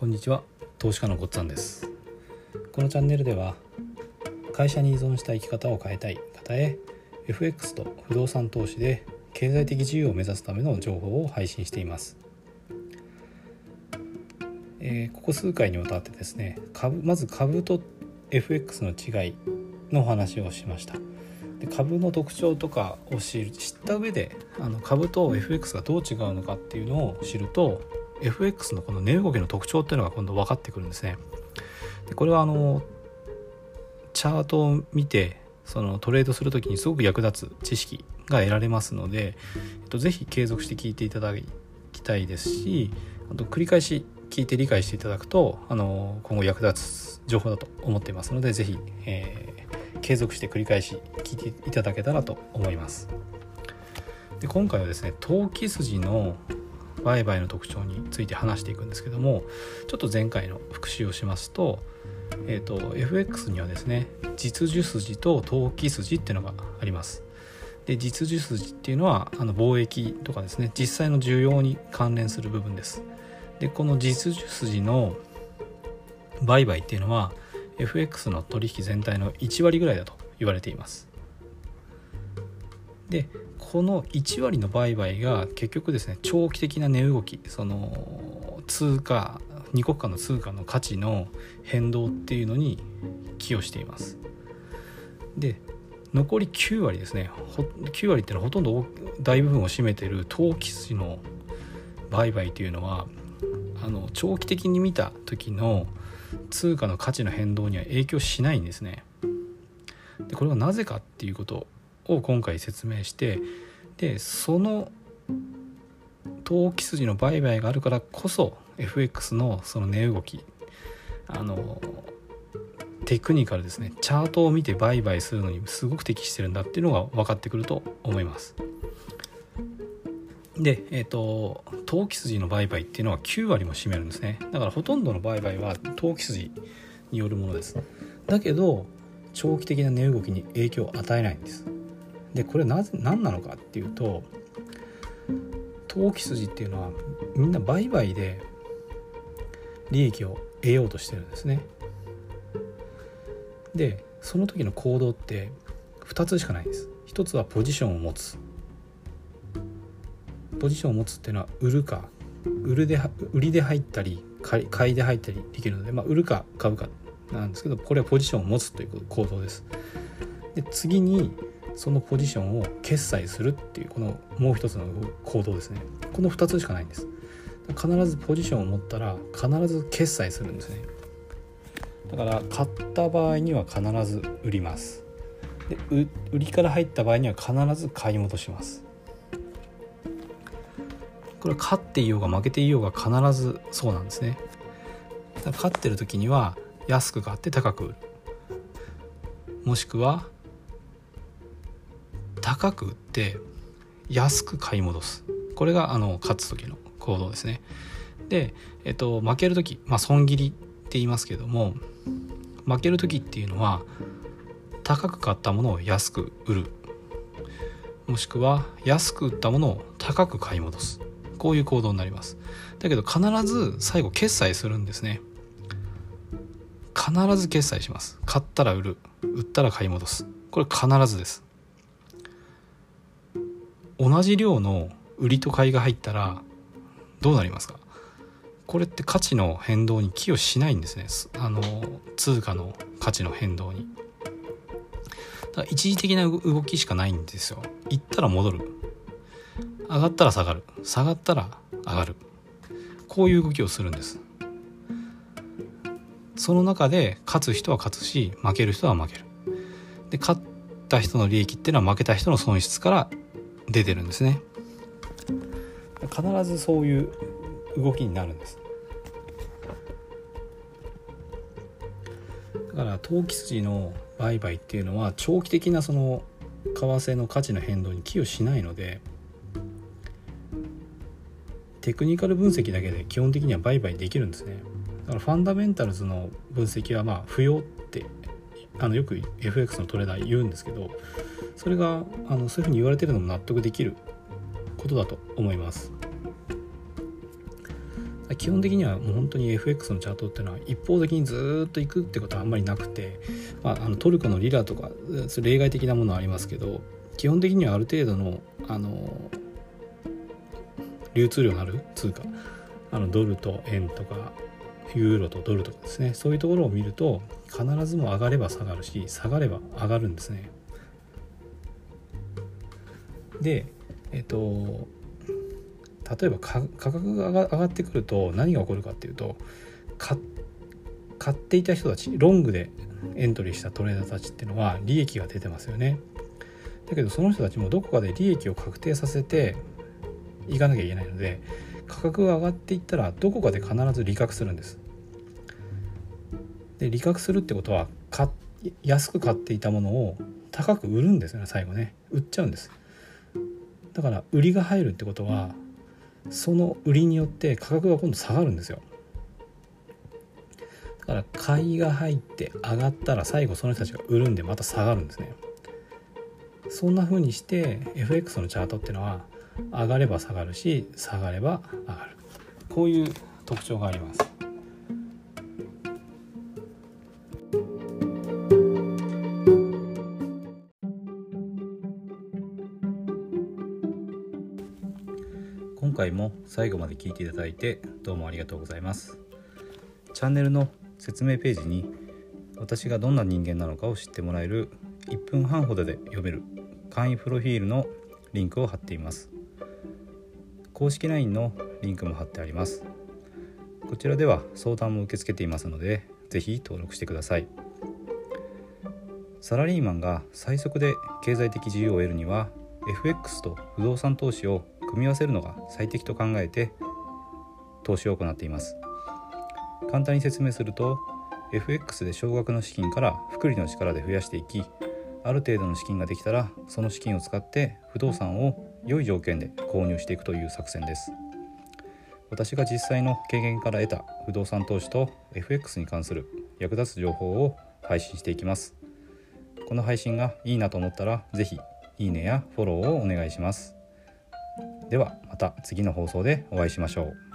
こんにちは投資家のごっつぁんです。このチャンネルでは会社に依存した生き方を変えたい方へ FX と不動産投資で経済的自由を目指すための情報を配信しています。えー、ここ数回にわたってですね株まず株と FX の違いの話をしました。で株の特徴とかを知る知った上であの株と FX がどう違うのかっていうのを知ると FX のこの値動きの特徴っていうのが今度分かってくるんですね。でこれはあのチャートを見てそのトレードする時にすごく役立つ知識が得られますので、えっと、ぜひ継続して聞いていただきたいですしあと繰り返し聞いて理解していただくとあの今後役立つ情報だと思っていますのでぜひ、えー、継続して繰り返し聞いていただけたらと思います。で今回はですね投機筋の売買の特徴について話していくんですけどもちょっと前回の復習をしますと,、えーと、FX にはですね実需筋と投機筋っていうのがあります。で実需筋っていうのはあの貿易とかですね実際の需要に関連する部分です。でこの実需筋の売買っていうのは FX の取引全体の1割ぐらいだと言われています。でこの1割の売買が結局ですね長期的な値動きその通貨2国間の通貨の価値の変動っていうのに寄与しています。で残り9割ですね9割っていうのはほとんど大部分を占めてる投機筋の売買というのはあの長期的に見た時の通貨の価値の変動には影響しないんですね。でこれはなぜかっていうこと。を今回説明してでその投機筋の売買があるからこそ FX のその値動きあのテクニカルですねチャートを見て売買するのにすごく適してるんだっていうのが分かってくると思います。で、えーと、投機筋の売買っていうのは9割も占めるんですね。だからほとんどの売買は投機筋によるものです。だけど長期的な値動きに影響を与えないんです。でこれなぜ何なのかっていうと投機筋っていうのはみんな売買で利益を得ようとしてるんですね。でその時の行動って2つしかないんです。1つはポジションを持つ。ポジションを持つっていうのは売るか売るで売りで入ったり買いで入ったりできるので、まあ、売るか買うかなんですけどこれはポジションを持つという行動です。で次にそのポジションを決済するっていうこのもう一つの行動ですね。この2つしかないんです。必ずポジションを持ったら必ず決済するんですね。だから買った場合には必ず売ります。で売りから入った場合には必ず買い戻します。これは勝っていようが負けていようが必ずそうなんですね。勝ってる時には安く買って高く売る。もしくは高く売って安く買い戻す。これがあの勝つ時の行動ですね。で、えっと、負ける時、まあ、損切りって言いますけども負ける時っていうのは高く買ったものを安く売る。もしくは安く売ったものを高く買い戻す。こういう行動になります。だけど必ず最後決済するんですね。必ず決済します。買ったら売る。売ったら買い戻す。これ必ずです。同じ量の売りと買いが入ったらどうなりますか？これって価値の変動に寄与しないんですね。あの通貨の価値の変動に。だから一時的な動きしかないんですよ。行ったら戻る。上がったら下がる。下がったら上がる。こういう動きをするんです。その中で勝つ人は勝つし負ける人は負ける。で勝った人の利益っていうのは負けた人の損失から出てるんですね。必ずそういう動きになるんです。だから投機筋の売買っていうのは長期的なその為替の価値の変動に寄与しないのでテクニカル分析だけで基本的には売買できるんですね。だからファンダメンタルズの分析はまあ不要ってあのよく FX のトレーダー言うんですけどそれがあのそういうふうに言われてるのも納得できることだと思います。基本的にはもう本当に FX のチャートっていうのは一方的にずっと行くってことはあんまりなくて、まあ、あのトルコのリラとか例外的なものはありますけど基本的にはある程度のあの流通量のある通貨あのドルと円とかユーロとドルとかですねそういうところを見ると必ずも上がれば下がるし下がれば上がるんですね。でえっと例えば価格が上がってくると何が起こるかっていうと買っていた人たちロングでエントリーしたトレーダーたちっていうのは利益が出てますよね。だけどその人たちもどこかで利益を確定させていかなきゃいけないので価格が上がっていったらどこかで必ず利確するんです。で利確するってことは安く買っていたものを高く売るんですよね最後ね。売っちゃうんです。だから売りが入るってことはその売りによって価格が今度下がるんですよ。だから買いが入って上がったら最後その人たちが売るんでまた下がるんですね。そんな風にして FX のチャートっていうのは上がれば下がるし下がれば上がる。こういう特徴があります。今回も最後まで聞いていただいてどうもありがとうございます。チャンネルの説明ページに私がどんな人間なのかを知ってもらえる1分半ほどで読める簡易プロフィールのリンクを貼っています。公式 LINE のリンクも貼ってあります。こちらでは相談も受け付けていますので是非登録してください。サラリーマンが最速で経済的自由を得るには FX と不動産投資を組み合わせるのが最適と考えて投資を行っています。簡単に説明すると FX で少額の資金から複利の力で増やしていきある程度の資金ができたらその資金を使って不動産を良い条件で購入していくという作戦です。私が実際の経験から得た不動産投資と FX に関する役立つ情報を配信していきます。この配信がいいなと思ったら是非いいねやフォローをお願いします。ではまた次の放送でお会いしましょう。